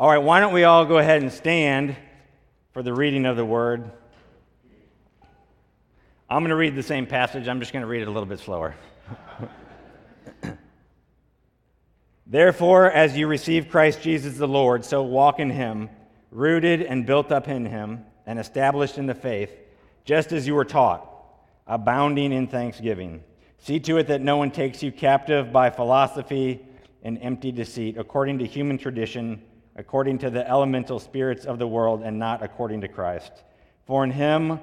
All right, why don't we all go ahead and stand for the reading of the word? I'm going to read the same passage, I'm just going to read it a little bit slower. Therefore, as you receive Christ Jesus the Lord, so walk in him, rooted and built up in him, and established in the faith, just as you were taught, abounding in thanksgiving. See to it that no one takes you captive by philosophy and empty deceit, according to human tradition, according to the elemental spirits of the world, and not according to Christ. For in him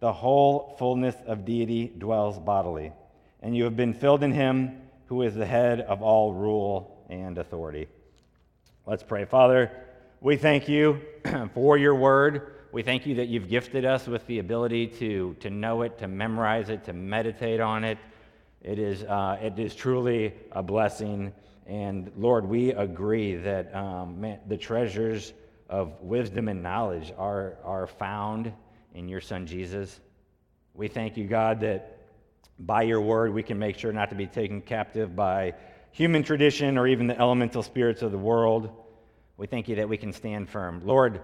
the whole fullness of deity dwells bodily, and you have been filled in him who is the head of all rule and authority. Let's pray. Father, we thank you for your word. We thank you that you've gifted us with the ability to, to know it, to memorize it, to meditate on it. It is, uh, it is truly a blessing. And Lord, we agree that um, man, the treasures of wisdom and knowledge are, are found in your Son Jesus. We thank you, God, that by your word we can make sure not to be taken captive by human tradition or even the elemental spirits of the world. We thank you that we can stand firm. Lord,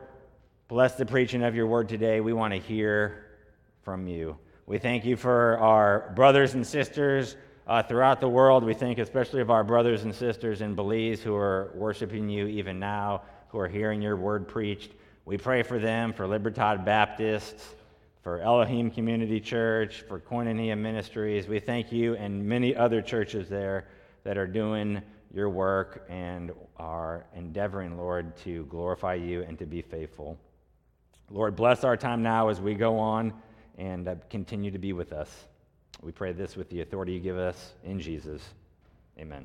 bless the preaching of your word today. We want to hear from you. We thank you for our brothers and sisters uh, throughout the world. We think especially of our brothers and sisters in Belize who are worshiping you even now, who are hearing your word preached. We pray for them, for Libertad Baptists, for Elohim Community Church, for Koinonia Ministries. We thank you and many other churches there that are doing your work and are endeavoring, Lord, to glorify you and to be faithful. Lord, bless our time now as we go on and uh, continue to be with us. We pray this with the authority you give us in Jesus. Amen.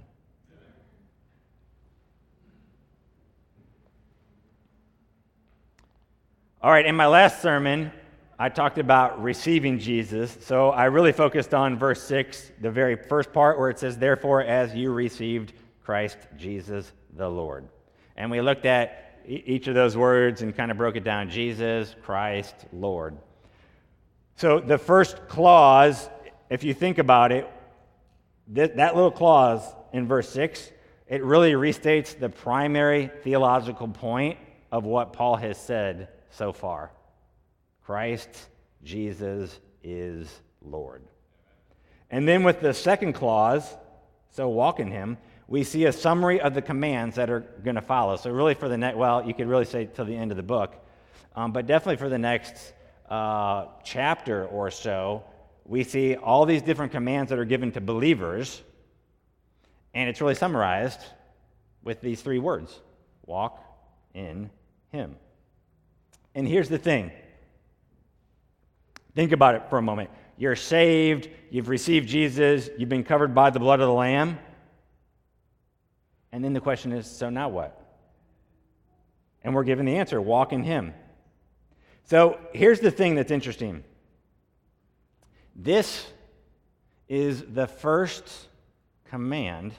All right, in my last sermon, I talked about receiving Jesus. So I really focused on verse 6, the very first part where it says, Therefore, as you received Christ Jesus the Lord. And we looked at each of those words and kind of broke it down Jesus, Christ, Lord. So the first clause, if you think about it, that little clause in verse 6, it really restates the primary theological point of what Paul has said so far. Christ Jesus is Lord. And then with the second clause, so walk in him, we see a summary of the commands that are going to follow. So, really, for the next, well, you could really say till the end of the book, um, but definitely for the next uh, chapter or so, we see all these different commands that are given to believers, and it's really summarized with these three words walk in him. And here's the thing Think about it for a moment. You're saved, you've received Jesus, you've been covered by the blood of the Lamb. And then the question is so now what? And we're given the answer walk in Him. So here's the thing that's interesting this is the first command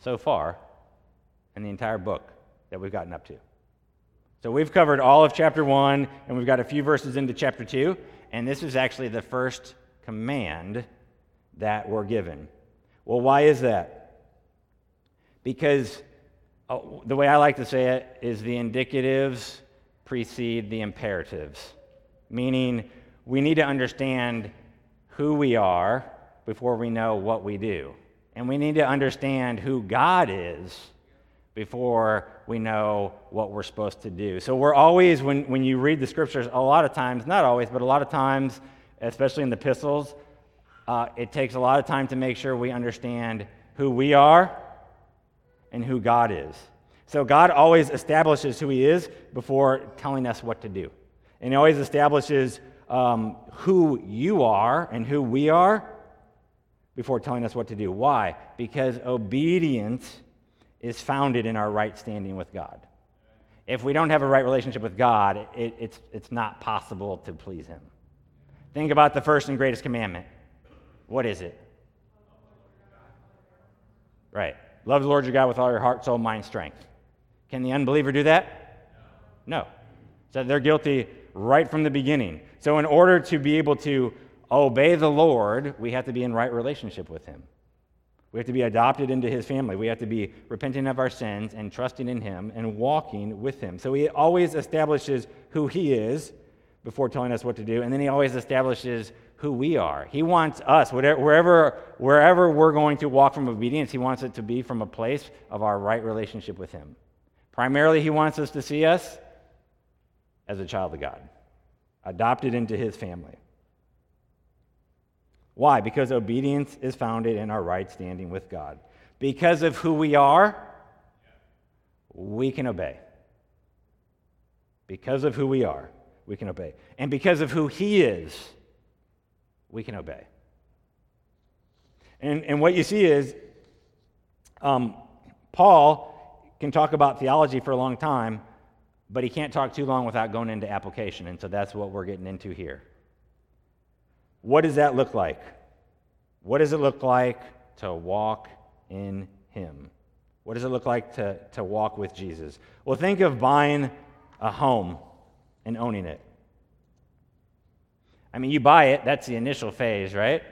so far in the entire book that we've gotten up to. So we've covered all of chapter 1, and we've got a few verses into chapter 2 and this is actually the first command that we're given. Well, why is that? Because oh, the way I like to say it is the indicatives precede the imperatives, meaning we need to understand who we are before we know what we do. And we need to understand who God is before we know what we're supposed to do. So we're always, when, when you read the scriptures, a lot of times, not always, but a lot of times, especially in the epistles, uh, it takes a lot of time to make sure we understand who we are and who God is. So God always establishes who He is before telling us what to do. And He always establishes um, who you are and who we are before telling us what to do. Why? Because obedience is founded in our right standing with God. If we don't have a right relationship with God, it, it's, it's not possible to please Him. Think about the first and greatest commandment. What is it? Right. Love the Lord your God with all your heart, soul, mind, strength. Can the unbeliever do that? No. So they're guilty right from the beginning. So, in order to be able to obey the Lord, we have to be in right relationship with Him. We have to be adopted into his family. We have to be repenting of our sins and trusting in him and walking with him. So he always establishes who he is before telling us what to do, and then he always establishes who we are. He wants us, whatever, wherever, wherever we're going to walk from obedience, he wants it to be from a place of our right relationship with him. Primarily, he wants us to see us as a child of God, adopted into his family. Why? Because obedience is founded in our right standing with God. Because of who we are, we can obey. Because of who we are, we can obey. And because of who He is, we can obey. And, and what you see is um, Paul can talk about theology for a long time, but he can't talk too long without going into application. And so that's what we're getting into here. What does that look like? What does it look like to walk in Him? What does it look like to, to walk with Jesus? Well, think of buying a home and owning it. I mean, you buy it, that's the initial phase, right?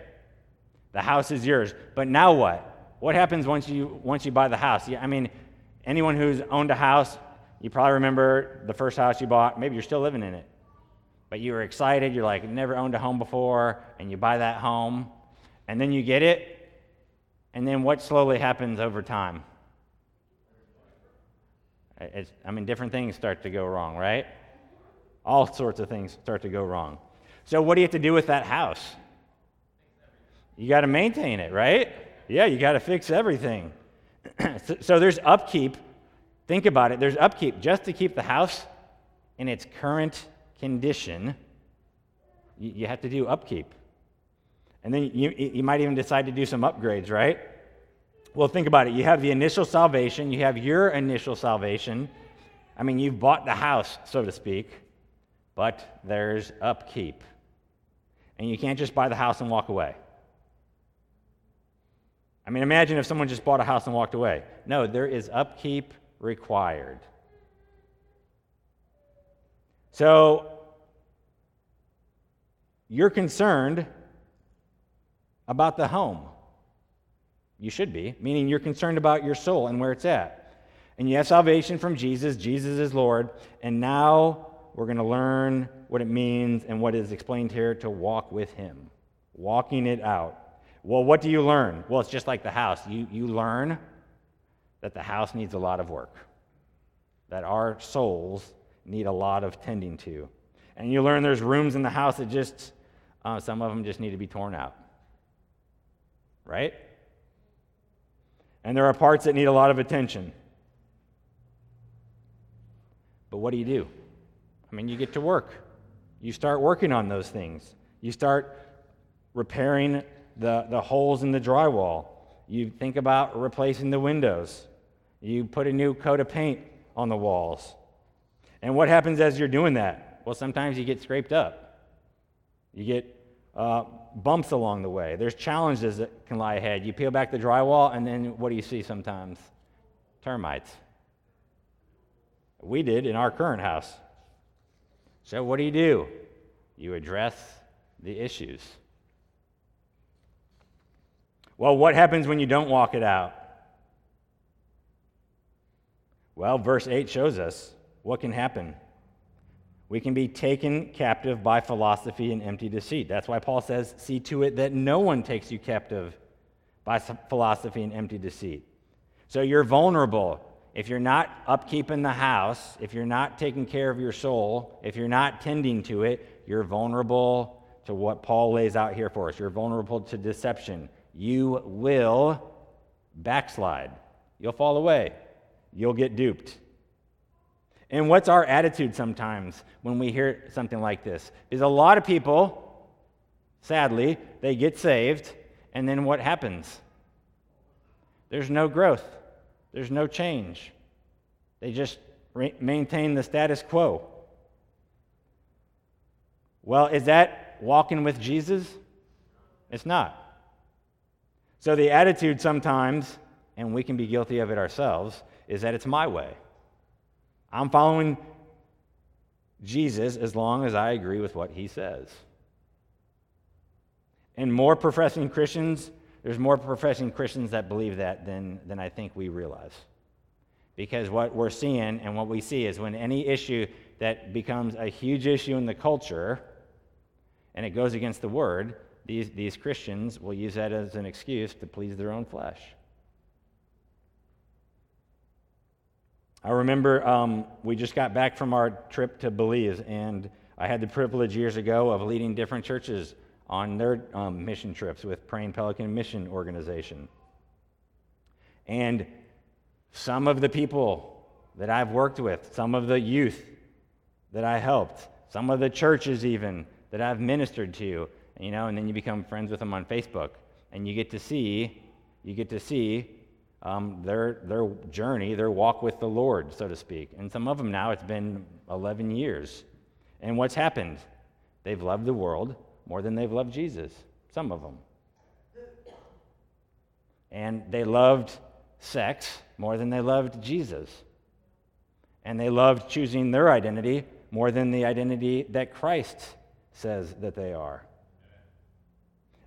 The house is yours. But now what? What happens once you, once you buy the house? I mean, anyone who's owned a house, you probably remember the first house you bought. Maybe you're still living in it. But you were excited. You're like, never owned a home before. And you buy that home. And then you get it. And then what slowly happens over time? It's, I mean, different things start to go wrong, right? All sorts of things start to go wrong. So, what do you have to do with that house? You got to maintain it, right? Yeah, you got to fix everything. so, so, there's upkeep. Think about it. There's upkeep just to keep the house in its current condition. You, have to do upkeep. And then you, you might even decide to do some upgrades, right? Well, think about it. You have the initial salvation, you have your initial salvation. I mean, you've bought the house, so to speak, but there's upkeep. And you can't just buy the house and walk away. I mean, imagine if someone just bought a house and walked away. No, there is upkeep required. So, you're concerned about the home. You should be, meaning you're concerned about your soul and where it's at. And you have salvation from Jesus. Jesus is Lord. And now we're going to learn what it means and what is explained here to walk with Him, walking it out. Well, what do you learn? Well, it's just like the house. You, you learn that the house needs a lot of work, that our souls need a lot of tending to. And you learn there's rooms in the house that just, uh, some of them just need to be torn out right? And there are parts that need a lot of attention. But what do you do? I mean, you get to work. You start working on those things. You start repairing the, the holes in the drywall. You think about replacing the windows. You put a new coat of paint on the walls. And what happens as you're doing that? Well, sometimes you get scraped up. You get uh, bumps along the way. There's challenges that can lie ahead. You peel back the drywall, and then what do you see sometimes? Termites. We did in our current house. So, what do you do? You address the issues. Well, what happens when you don't walk it out? Well, verse 8 shows us what can happen. We can be taken captive by philosophy and empty deceit. That's why Paul says, See to it that no one takes you captive by philosophy and empty deceit. So you're vulnerable. If you're not upkeeping the house, if you're not taking care of your soul, if you're not tending to it, you're vulnerable to what Paul lays out here for us. You're vulnerable to deception. You will backslide. You'll fall away. You'll get duped. And what's our attitude sometimes when we hear something like this? Is a lot of people, sadly, they get saved, and then what happens? There's no growth, there's no change. They just re- maintain the status quo. Well, is that walking with Jesus? It's not. So the attitude sometimes, and we can be guilty of it ourselves, is that it's my way. I'm following Jesus as long as I agree with what he says. And more professing Christians, there's more professing Christians that believe that than, than I think we realize. Because what we're seeing and what we see is when any issue that becomes a huge issue in the culture and it goes against the word, these, these Christians will use that as an excuse to please their own flesh. I remember um, we just got back from our trip to Belize, and I had the privilege years ago of leading different churches on their um, mission trips with Praying Pelican Mission Organization. And some of the people that I've worked with, some of the youth that I helped, some of the churches even that I've ministered to, you know, and then you become friends with them on Facebook, and you get to see, you get to see um, their their journey, their walk with the Lord, so to speak. And some of them now, it's been 11 years, and what's happened? They've loved the world more than they've loved Jesus. Some of them, and they loved sex more than they loved Jesus. And they loved choosing their identity more than the identity that Christ says that they are.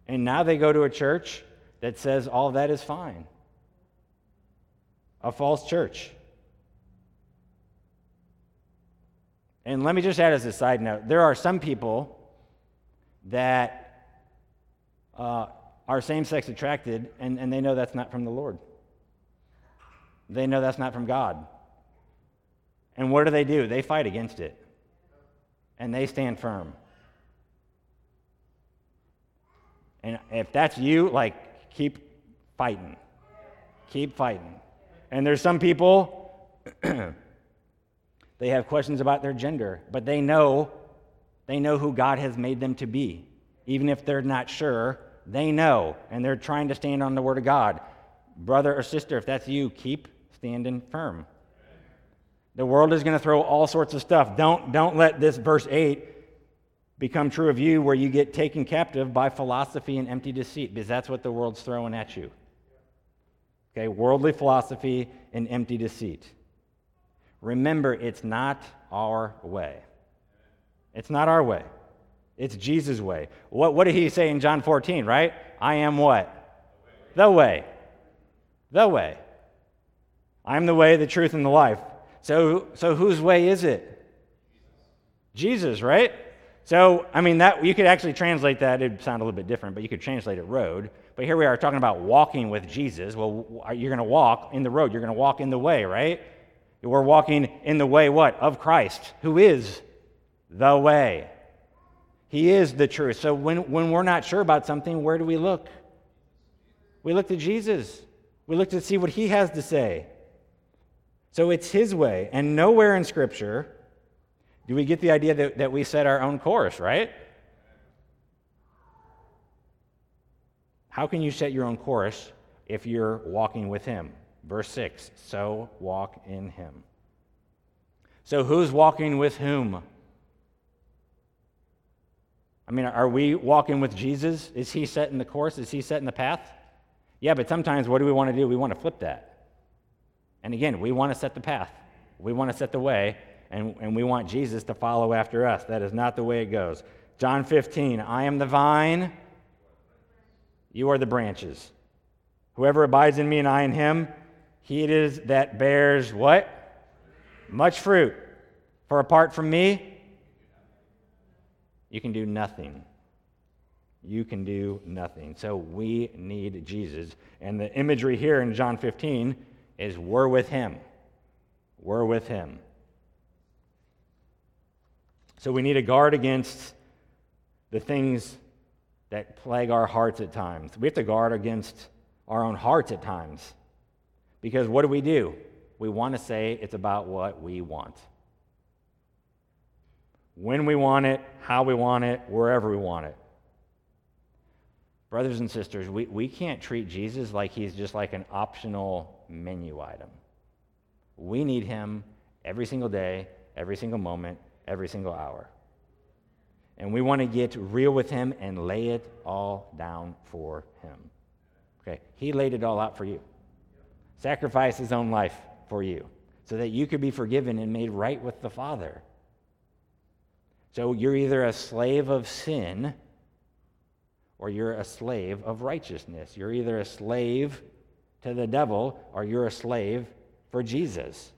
And now they go to a church that says all that is fine. A false church. And let me just add as a side note there are some people that uh, are same sex attracted, and, and they know that's not from the Lord. They know that's not from God. And what do they do? They fight against it. And they stand firm. And if that's you, like, keep fighting. Keep fighting. And there's some people, they have questions about their gender, but they know, they know who God has made them to be. Even if they're not sure, they know, and they're trying to stand on the Word of God. Brother or sister, if that's you, keep standing firm. The world is going to throw all sorts of stuff. Don't, don't let this verse 8 become true of you where you get taken captive by philosophy and empty deceit, because that's what the world's throwing at you. Okay, worldly philosophy and empty deceit. Remember, it's not our way. It's not our way. It's Jesus' way. What, what did he say in John 14, right? I am what? The way. The way. I'm the way, the truth, and the life. So, so whose way is it? Jesus, right? So, I mean, that you could actually translate that. It'd sound a little bit different, but you could translate it road. But here we are talking about walking with Jesus. Well, you're going to walk in the road. You're going to walk in the way, right? We're walking in the way, what? Of Christ, who is the way. He is the truth. So when, when we're not sure about something, where do we look? We look to Jesus. We look to see what he has to say. So it's his way. And nowhere in Scripture do we get the idea that, that we set our own course, right? How can you set your own course if you're walking with him? Verse 6 So walk in him. So who's walking with whom? I mean, are we walking with Jesus? Is he setting the course? Is he setting the path? Yeah, but sometimes what do we want to do? We want to flip that. And again, we want to set the path, we want to set the way, and, and we want Jesus to follow after us. That is not the way it goes. John 15, I am the vine, you are the branches. Whoever abides in me and I in him, he it is that bears what? Much fruit. For apart from me, you can do nothing. You can do nothing. So we need Jesus. And the imagery here in John 15 is we're with him. We're with him. So we need to guard against the things that plague our hearts at times. We have to guard against our own hearts at times. Because what do we do? We want to say it's about what we want. When we want it, how we want it, wherever we want it. Brothers and sisters, we, we can't treat Jesus like he's just like an optional menu item. We need him every single day, every single moment, every single hour. And we want to get real with him and lay it all down for him. Okay? He laid it all out for you. Sacrificed his own life for you so that you could be forgiven and made right with the Father. So you're either a slave of sin or you're a slave of righteousness. You're either a slave to the devil or you're a slave for Jesus.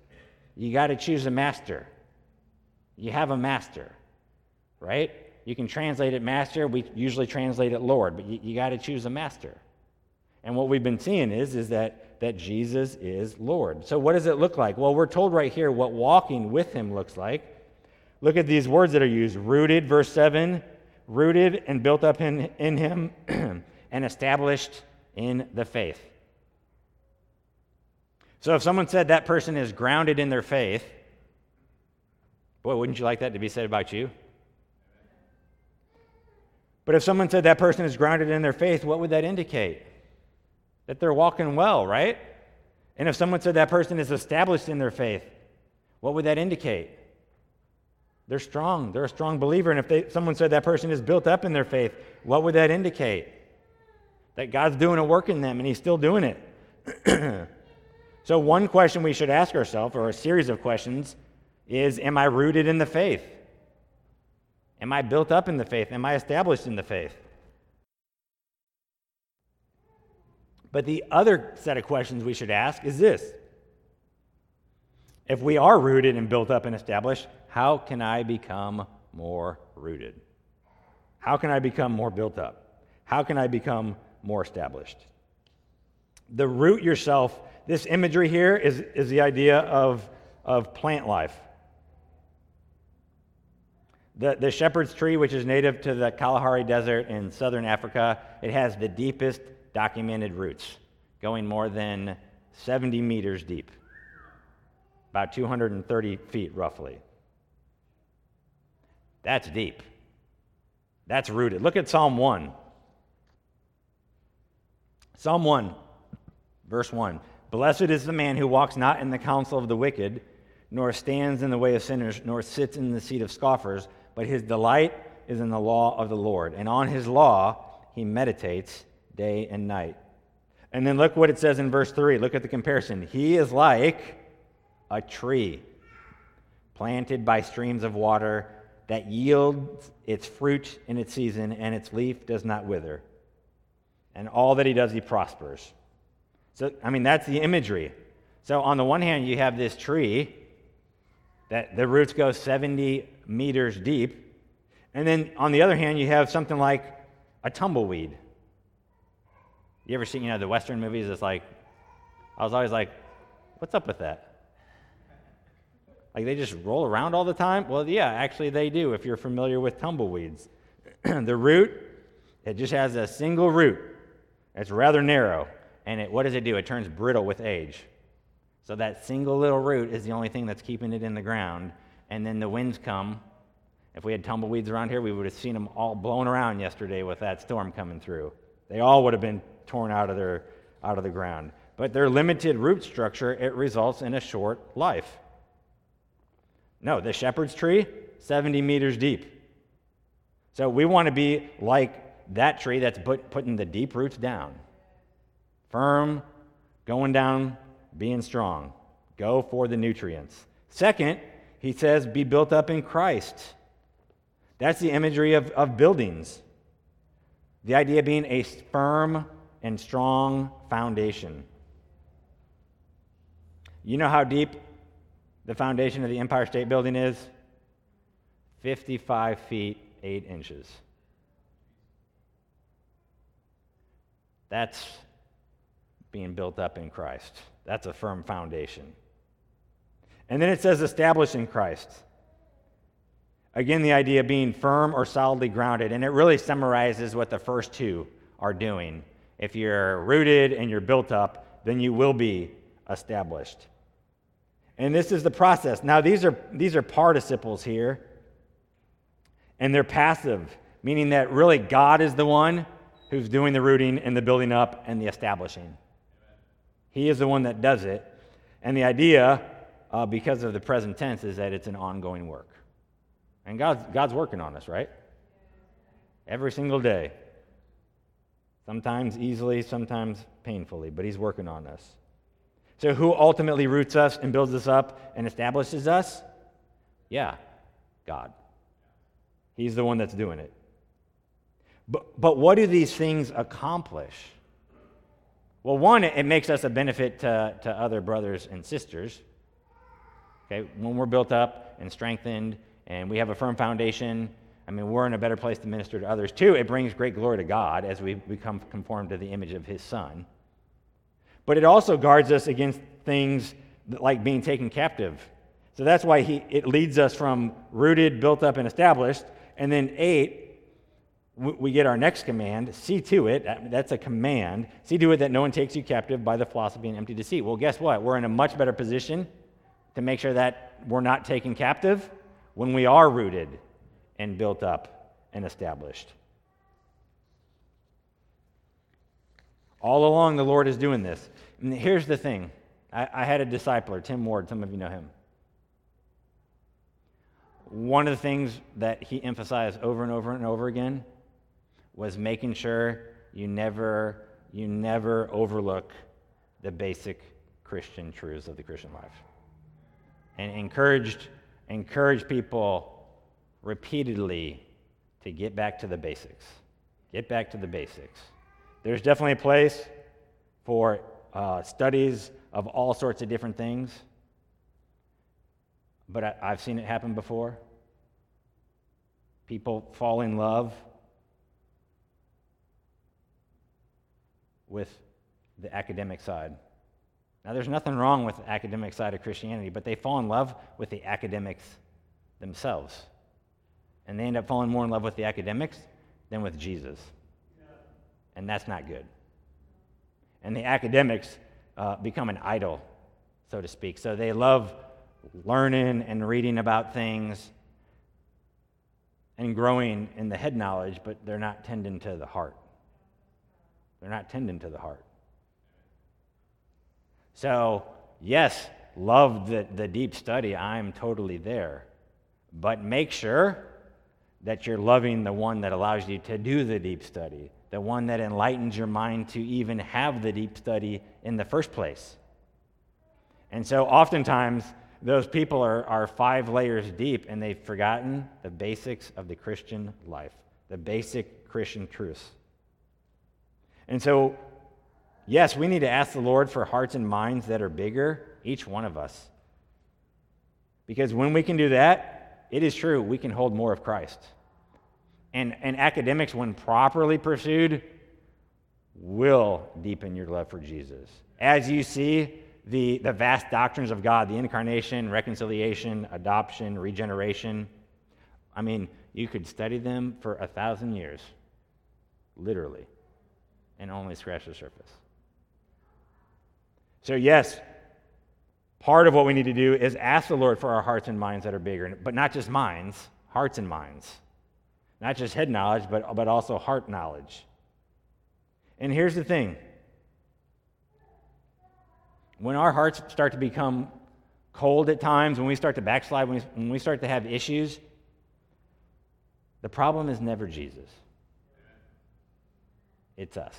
You got to choose a master. You have a master, right? You can translate it master. We usually translate it Lord, but you, you got to choose a master. And what we've been seeing is, is that, that Jesus is Lord. So, what does it look like? Well, we're told right here what walking with him looks like. Look at these words that are used rooted, verse 7, rooted and built up in, in him and established in the faith. So, if someone said that person is grounded in their faith, boy, wouldn't you like that to be said about you? But if someone said that person is grounded in their faith, what would that indicate? That they're walking well, right? And if someone said that person is established in their faith, what would that indicate? They're strong. They're a strong believer. And if they, someone said that person is built up in their faith, what would that indicate? That God's doing a work in them and He's still doing it. so, one question we should ask ourselves, or a series of questions, is Am I rooted in the faith? Am I built up in the faith? Am I established in the faith? But the other set of questions we should ask is this If we are rooted and built up and established, how can I become more rooted? How can I become more built up? How can I become more established? The root yourself, this imagery here is, is the idea of, of plant life. The, the shepherd's tree, which is native to the Kalahari Desert in southern Africa, it has the deepest documented roots, going more than 70 meters deep, about 230 feet roughly. That's deep. That's rooted. Look at Psalm 1. Psalm 1, verse 1. Blessed is the man who walks not in the counsel of the wicked, nor stands in the way of sinners, nor sits in the seat of scoffers, but his delight is in the law of the Lord. And on his law he meditates day and night. And then look what it says in verse 3. Look at the comparison. He is like a tree planted by streams of water that yields its fruit in its season, and its leaf does not wither. And all that he does, he prospers. So, I mean, that's the imagery. So, on the one hand, you have this tree that the roots go 70 meters deep. And then on the other hand, you have something like a tumbleweed. You ever seen, you know, the Western movies? It's like, I was always like, what's up with that? Like they just roll around all the time? Well, yeah, actually they do if you're familiar with tumbleweeds. the root, it just has a single root. It's rather narrow. And it, what does it do? It turns brittle with age. So that single little root is the only thing that's keeping it in the ground. And then the winds come. If we had tumbleweeds around here, we would have seen them all blown around yesterday with that storm coming through. They all would have been torn out of, their, out of the ground. But their limited root structure, it results in a short life. No, the shepherd's tree, 70 meters deep. So we want to be like that tree that's put, putting the deep roots down. Firm, going down, being strong. Go for the nutrients. Second, he says, be built up in Christ. That's the imagery of, of buildings. The idea being a firm and strong foundation. You know how deep the foundation of the Empire State Building is 55 feet 8 inches. That's being built up in Christ. That's a firm foundation. And then it says established in Christ. Again, the idea being firm or solidly grounded. And it really summarizes what the first two are doing. If you're rooted and you're built up, then you will be established. And this is the process. Now, these are, these are participles here, and they're passive, meaning that really God is the one who's doing the rooting and the building up and the establishing. He is the one that does it. And the idea, uh, because of the present tense, is that it's an ongoing work. And God's, God's working on us, right? Every single day. Sometimes easily, sometimes painfully, but He's working on us. So, who ultimately roots us and builds us up and establishes us? Yeah, God. He's the one that's doing it. But, but what do these things accomplish? Well, one, it makes us a benefit to, to other brothers and sisters. Okay, when we're built up and strengthened and we have a firm foundation, I mean, we're in a better place to minister to others. Two, it brings great glory to God as we become conformed to the image of His Son. But it also guards us against things like being taken captive. So that's why he, it leads us from rooted, built up, and established. And then eight, we get our next command see to it, that's a command, see to it that no one takes you captive by the philosophy and empty deceit. Well, guess what? We're in a much better position to make sure that we're not taken captive when we are rooted and built up and established. All along, the Lord is doing this. And here's the thing I, I had a discipler, Tim Ward, some of you know him. One of the things that he emphasized over and over and over again was making sure you never, you never overlook the basic Christian truths of the Christian life. And encouraged, encouraged people repeatedly to get back to the basics. Get back to the basics. There's definitely a place for uh, studies of all sorts of different things, but I, I've seen it happen before. People fall in love with the academic side. Now, there's nothing wrong with the academic side of Christianity, but they fall in love with the academics themselves. And they end up falling more in love with the academics than with Jesus. And that's not good. And the academics uh, become an idol, so to speak. So they love learning and reading about things and growing in the head knowledge, but they're not tending to the heart. They're not tending to the heart. So, yes, love the, the deep study. I'm totally there. But make sure that you're loving the one that allows you to do the deep study, the one that enlightens your mind to even have the deep study in the first place. And so, oftentimes, those people are, are five layers deep and they've forgotten the basics of the Christian life, the basic Christian truths. And so, yes, we need to ask the Lord for hearts and minds that are bigger, each one of us. Because when we can do that, it is true, we can hold more of Christ. And, and academics, when properly pursued, will deepen your love for Jesus. As you see the, the vast doctrines of God, the incarnation, reconciliation, adoption, regeneration, I mean, you could study them for a thousand years, literally and only scratch the surface. So, yes, part of what we need to do is ask the Lord for our hearts and minds that are bigger, but not just minds, hearts and minds. Not just head knowledge, but, but also heart knowledge. And here's the thing when our hearts start to become cold at times, when we start to backslide, when we, when we start to have issues, the problem is never Jesus, it's us.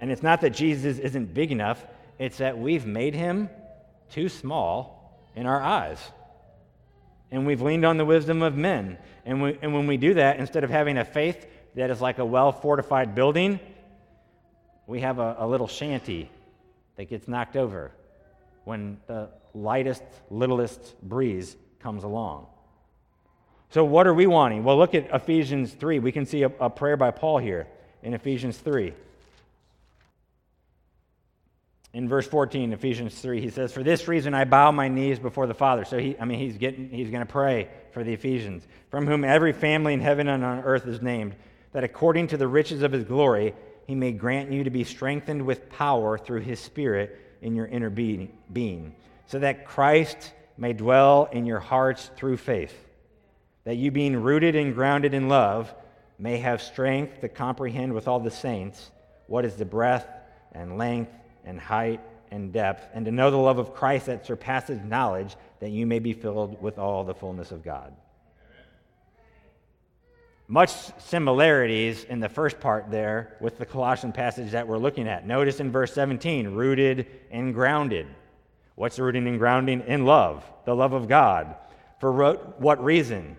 And it's not that Jesus isn't big enough, it's that we've made him too small in our eyes. And we've leaned on the wisdom of men. And, we, and when we do that, instead of having a faith that is like a well fortified building, we have a, a little shanty that gets knocked over when the lightest, littlest breeze comes along. So, what are we wanting? Well, look at Ephesians 3. We can see a, a prayer by Paul here in Ephesians 3 in verse 14 ephesians 3 he says for this reason i bow my knees before the father. So he i mean he's getting he's going to pray for the ephesians from whom every family in heaven and on earth is named that according to the riches of his glory he may grant you to be strengthened with power through his spirit in your inner being so that christ may dwell in your hearts through faith that you being rooted and grounded in love may have strength to comprehend with all the saints what is the breadth and length and height and depth, and to know the love of Christ that surpasses knowledge, that you may be filled with all the fullness of God. Much similarities in the first part there with the Colossian passage that we're looking at. Notice in verse 17, rooted and grounded. What's rooting and grounding? In love, the love of God. For what reason?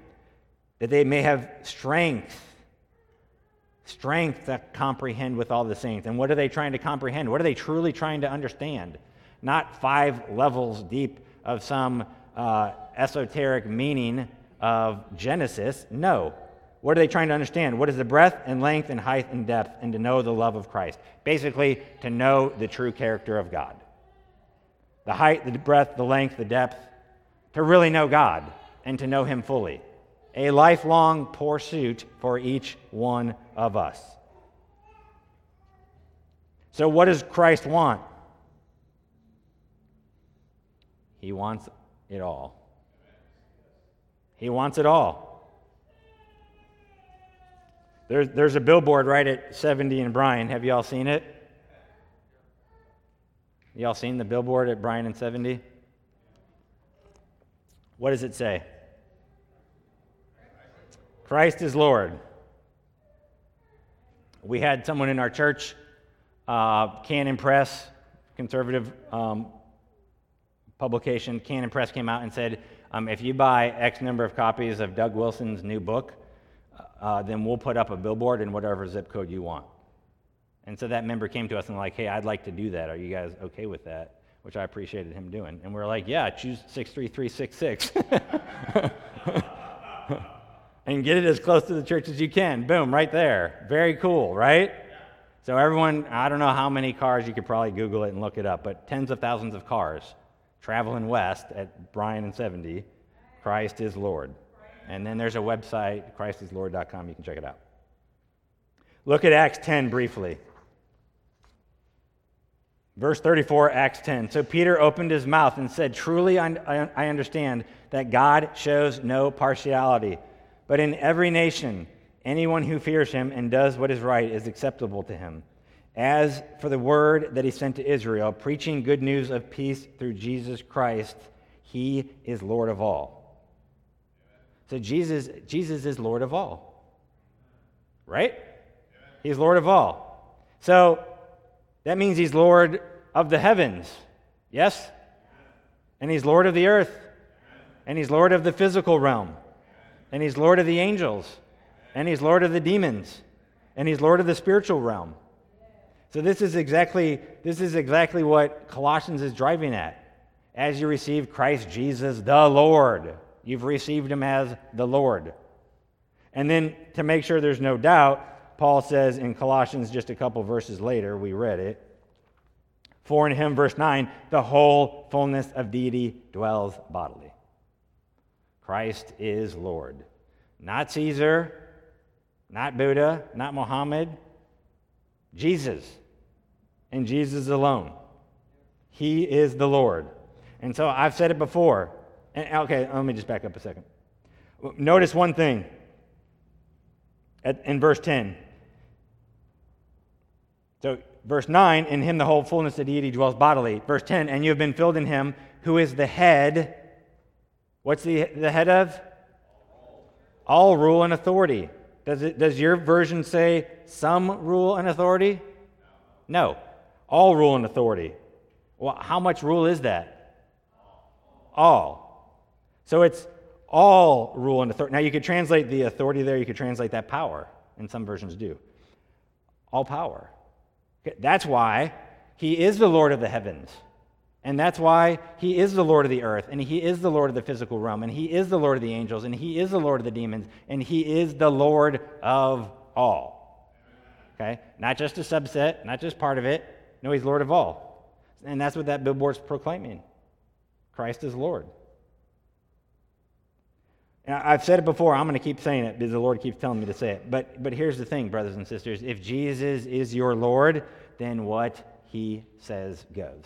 That they may have strength strength to comprehend with all the saints. And what are they trying to comprehend? What are they truly trying to understand? Not five levels deep of some uh, esoteric meaning of Genesis. No. What are they trying to understand? What is the breadth and length and height and depth, and to know the love of Christ? Basically, to know the true character of God. The height, the breadth, the length, the depth, to really know God and to know Him fully. A lifelong pursuit for each one of us. So, what does Christ want? He wants it all. He wants it all. There's, there's a billboard right at 70 and Bryan. Have you all seen it? Y'all seen the billboard at Bryan and 70? What does it say? Christ is Lord. We had someone in our church, uh, Canon Press, conservative um, publication, Canon Press came out and said, um, if you buy X number of copies of Doug Wilson's new book, uh, then we'll put up a billboard in whatever zip code you want. And so that member came to us and like, hey, I'd like to do that. Are you guys okay with that? Which I appreciated him doing. And we are like, yeah, choose 63366. and get it as close to the church as you can. Boom, right there. Very cool, right? So everyone, I don't know how many cars, you could probably Google it and look it up, but tens of thousands of cars traveling west at Bryan and 70, Christ is Lord. And then there's a website, christislord.com, you can check it out. Look at Acts 10 briefly. Verse 34, Acts 10. So Peter opened his mouth and said, Truly I understand that God shows no partiality, but in every nation, anyone who fears him and does what is right is acceptable to him. As for the word that he sent to Israel, preaching good news of peace through Jesus Christ, he is Lord of all. So Jesus, Jesus is Lord of all. Right? He's Lord of all. So that means he's Lord of the heavens. Yes? And he's Lord of the earth. And he's Lord of the physical realm. And he's Lord of the angels. And he's Lord of the demons. And he's Lord of the spiritual realm. So this is exactly this is exactly what Colossians is driving at. As you receive Christ Jesus the Lord, you've received him as the Lord. And then to make sure there's no doubt, Paul says in Colossians just a couple verses later, we read it. For in him, verse 9, the whole fullness of deity dwells bodily. Christ is Lord. Not Caesar, not Buddha, not Muhammad, Jesus, and Jesus alone. He is the Lord. And so I've said it before. And, okay, let me just back up a second. Notice one thing at, in verse 10. So, verse 9, in him the whole fullness of deity dwells bodily. Verse 10, and you have been filled in him who is the head. What's the, the head of? All rule and authority. Does, it, does your version say some rule and authority? No. All rule and authority. Well, how much rule is that? All. So it's all rule and authority. Now, you could translate the authority there, you could translate that power, and some versions do. All power. That's why he is the Lord of the heavens. And that's why he is the Lord of the earth, and he is the Lord of the physical realm, and he is the Lord of the angels, and he is the Lord of the demons, and he is the Lord of all. Okay? Not just a subset, not just part of it. No, he's Lord of all. And that's what that billboard's proclaiming Christ is Lord. And I've said it before, I'm going to keep saying it because the Lord keeps telling me to say it. But, but here's the thing, brothers and sisters if Jesus is your Lord, then what he says goes.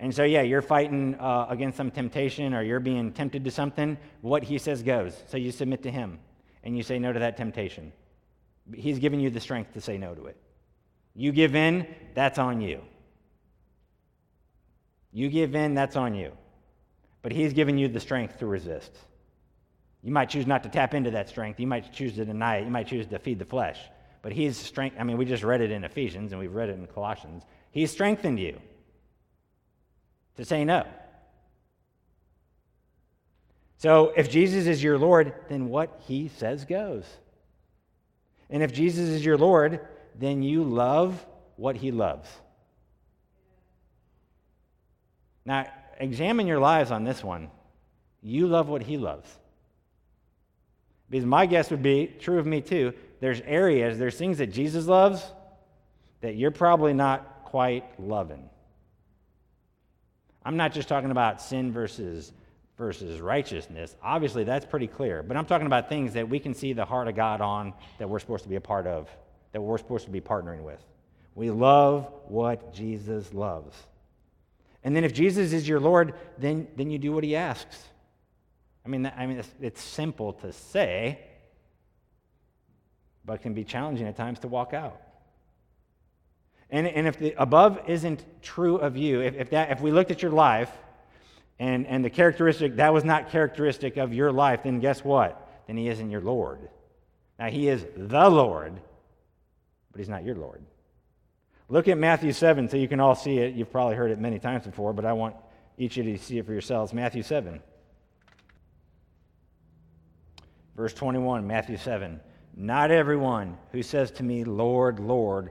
And so, yeah, you're fighting uh, against some temptation or you're being tempted to something. What he says goes. So you submit to him and you say no to that temptation. He's giving you the strength to say no to it. You give in, that's on you. You give in, that's on you. But he's giving you the strength to resist. You might choose not to tap into that strength. You might choose to deny it. You might choose to feed the flesh. But he's strength. I mean, we just read it in Ephesians and we've read it in Colossians. He's strengthened you to say no. So if Jesus is your Lord, then what he says goes. And if Jesus is your Lord, then you love what he loves. Now, examine your lives on this one. You love what he loves. Because my guess would be, true of me too, there's areas, there's things that Jesus loves that you're probably not quite loving. I'm not just talking about sin versus versus righteousness. Obviously, that's pretty clear. But I'm talking about things that we can see the heart of God on that we're supposed to be a part of, that we're supposed to be partnering with. We love what Jesus loves. And then if Jesus is your Lord, then, then you do what he asks. I mean, I mean it's, it's simple to say, but can be challenging at times to walk out. And, and if the above isn't true of you, if, if, that, if we looked at your life and, and the characteristic, that was not characteristic of your life, then guess what? Then he isn't your Lord. Now, he is the Lord, but he's not your Lord. Look at Matthew 7 so you can all see it. You've probably heard it many times before, but I want each of you to see it for yourselves. Matthew 7. Verse 21, Matthew 7. Not everyone who says to me, Lord, Lord,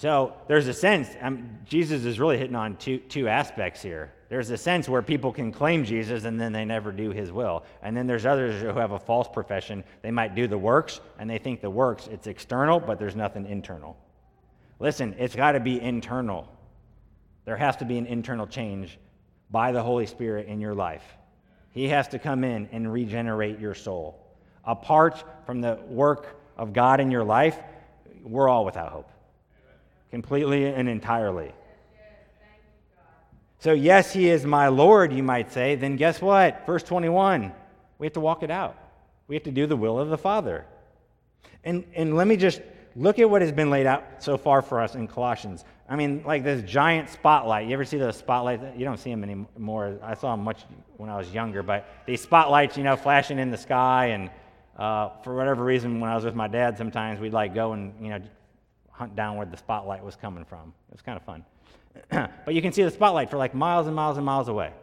So there's a sense, um, Jesus is really hitting on two, two aspects here. There's a sense where people can claim Jesus and then they never do his will. And then there's others who have a false profession. They might do the works and they think the works, it's external, but there's nothing internal. Listen, it's got to be internal. There has to be an internal change by the Holy Spirit in your life. He has to come in and regenerate your soul. Apart from the work of God in your life, we're all without hope completely and entirely. So, yes, he is my Lord, you might say. Then guess what? Verse 21, we have to walk it out. We have to do the will of the Father. And, and let me just look at what has been laid out so far for us in Colossians. I mean, like this giant spotlight. You ever see those spotlights? You don't see them anymore. I saw them much when I was younger, but these spotlights, you know, flashing in the sky. And uh, for whatever reason, when I was with my dad, sometimes we'd like go and, you know, hunt down where the spotlight was coming from. It was kind of fun. but you can see the spotlight for like miles and miles and miles away.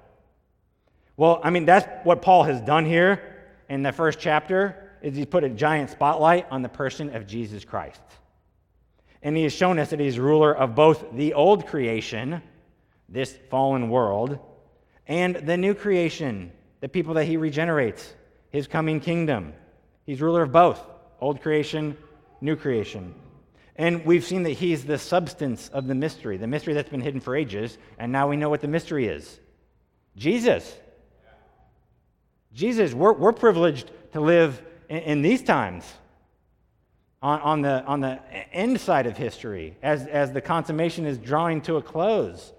Well, I mean, that's what Paul has done here in the first chapter is he's put a giant spotlight on the person of Jesus Christ. And he has shown us that he's ruler of both the old creation, this fallen world, and the new creation, the people that he regenerates, his coming kingdom. He's ruler of both old creation, new creation. And we've seen that he's the substance of the mystery, the mystery that's been hidden for ages, and now we know what the mystery is Jesus. Jesus, we're, we're privileged to live in, in these times on, on, the, on the end side of history as, as the consummation is drawing to a close.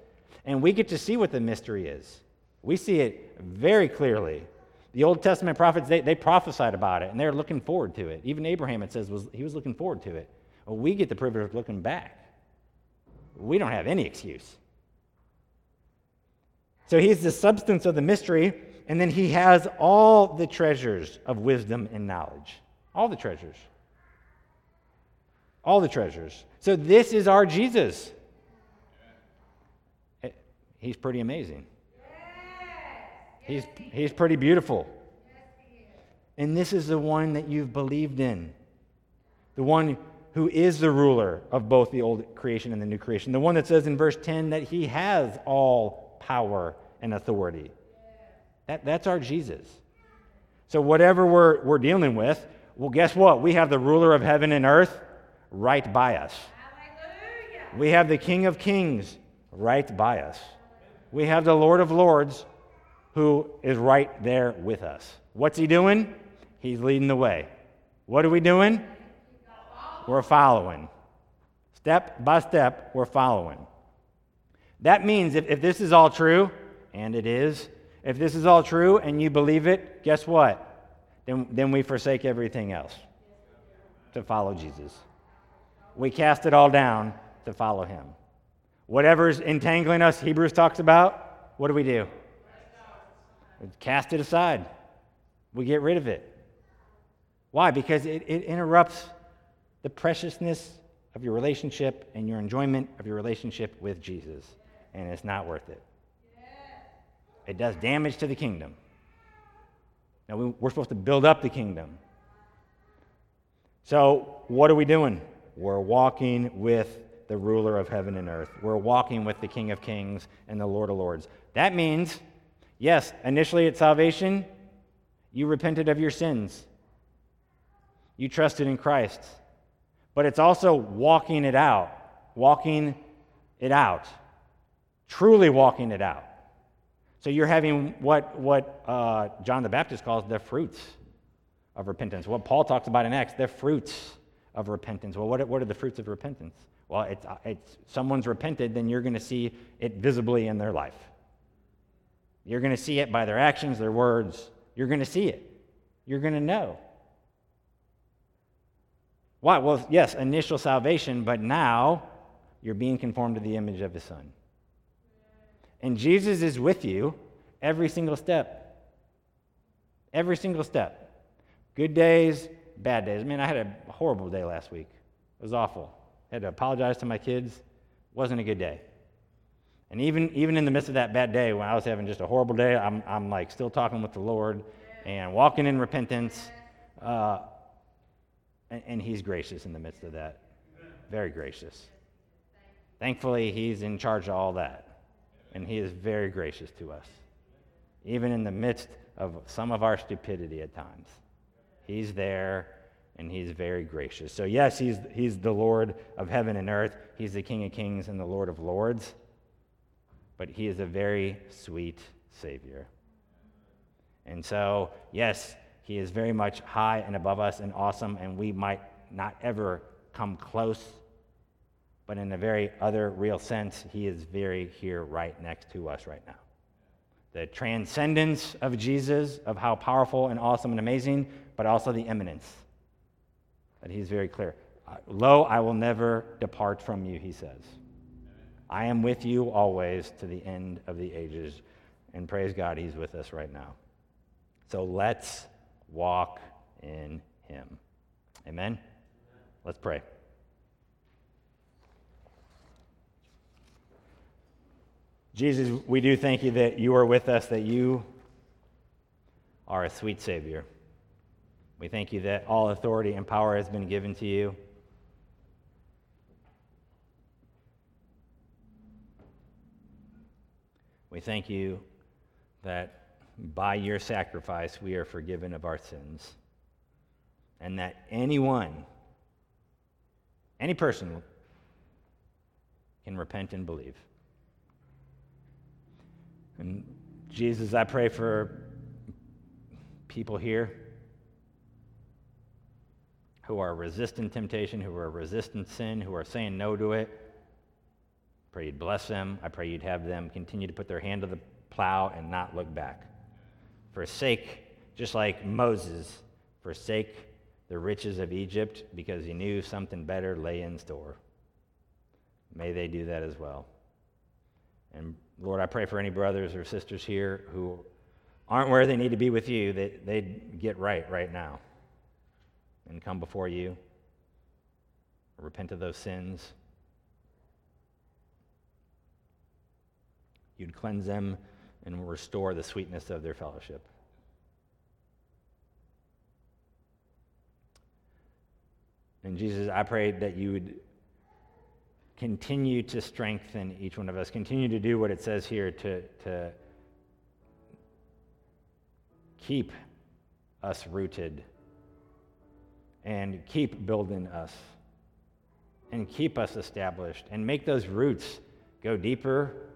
And we get to see what the mystery is. We see it very clearly. The Old Testament prophets, they, they prophesied about it, and they're looking forward to it. Even Abraham, it says, was, he was looking forward to it. We get the privilege of looking back. We don't have any excuse. So he's the substance of the mystery, and then he has all the treasures of wisdom and knowledge. All the treasures. All the treasures. So this is our Jesus. Eh, he's pretty amazing. He's, he's pretty beautiful. And this is the one that you've believed in. The one who is the ruler of both the old creation and the new creation. The one that says in verse 10 that he has all power and authority. That, that's our Jesus. So, whatever we're, we're dealing with, well, guess what? We have the ruler of heaven and earth right by us. Hallelujah. We have the King of kings right by us. We have the Lord of lords who is right there with us. What's he doing? He's leading the way. What are we doing? We're following. Step by step, we're following. That means if, if this is all true, and it is, if this is all true and you believe it, guess what? Then, then we forsake everything else to follow Jesus. We cast it all down to follow him. Whatever's entangling us, Hebrews talks about, what do we do? We cast it aside. We get rid of it. Why? Because it, it interrupts the preciousness of your relationship and your enjoyment of your relationship with Jesus. And it's not worth it. It does damage to the kingdom. Now, we're supposed to build up the kingdom. So, what are we doing? We're walking with the ruler of heaven and earth. We're walking with the King of Kings and the Lord of Lords. That means, yes, initially at salvation, you repented of your sins, you trusted in Christ. But it's also walking it out, walking it out, truly walking it out. So you're having what, what uh, John the Baptist calls the fruits of repentance. What Paul talks about in Acts, the fruits of repentance. Well, what, what are the fruits of repentance? Well, it's, it's someone's repented, then you're going to see it visibly in their life. You're going to see it by their actions, their words. You're going to see it. You're going to know. Why? Well, yes, initial salvation, but now you're being conformed to the image of his son. And Jesus is with you every single step. Every single step. Good days, bad days. I mean, I had a horrible day last week. It was awful. I had to apologize to my kids. It wasn't a good day. And even, even in the midst of that bad day, when I was having just a horrible day, I'm, I'm like still talking with the Lord and walking in repentance. Uh, and, and He's gracious in the midst of that. Very gracious. Thankfully, He's in charge of all that and He is very gracious to us, even in the midst of some of our stupidity at times. He's there and He's very gracious. So, yes, He's, he's the Lord of heaven and earth, He's the King of kings and the Lord of lords, but He is a very sweet Savior. And so, yes, He is very much high and above us and awesome, and we might not ever come close but in a very other real sense, he is very here right next to us right now. The transcendence of Jesus, of how powerful and awesome and amazing, but also the immanence. That he's very clear. Uh, Lo, I will never depart from you, he says. I am with you always to the end of the ages. And praise God, he's with us right now. So let's walk in him. Amen? Let's pray. Jesus, we do thank you that you are with us, that you are a sweet Savior. We thank you that all authority and power has been given to you. We thank you that by your sacrifice we are forgiven of our sins, and that anyone, any person, can repent and believe. And Jesus, I pray for people here who are resisting temptation, who are resisting sin, who are saying no to it. I Pray you'd bless them. I pray you'd have them continue to put their hand to the plow and not look back. Forsake, just like Moses, forsake the riches of Egypt because he knew something better lay in store. May they do that as well. And Lord, I pray for any brothers or sisters here who aren't where they need to be with you, that they'd get right right now and come before you, repent of those sins. You'd cleanse them and restore the sweetness of their fellowship. And Jesus, I pray that you would continue to strengthen each one of us, continue to do what it says here to, to keep us rooted and keep building us and keep us established and make those roots go deeper.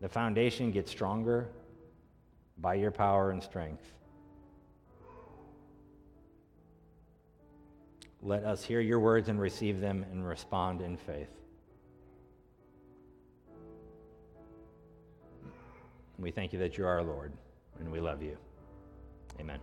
The foundation gets stronger by your power and strength. Let us hear your words and receive them and respond in faith. We thank you that you are our Lord, and we love you. Amen.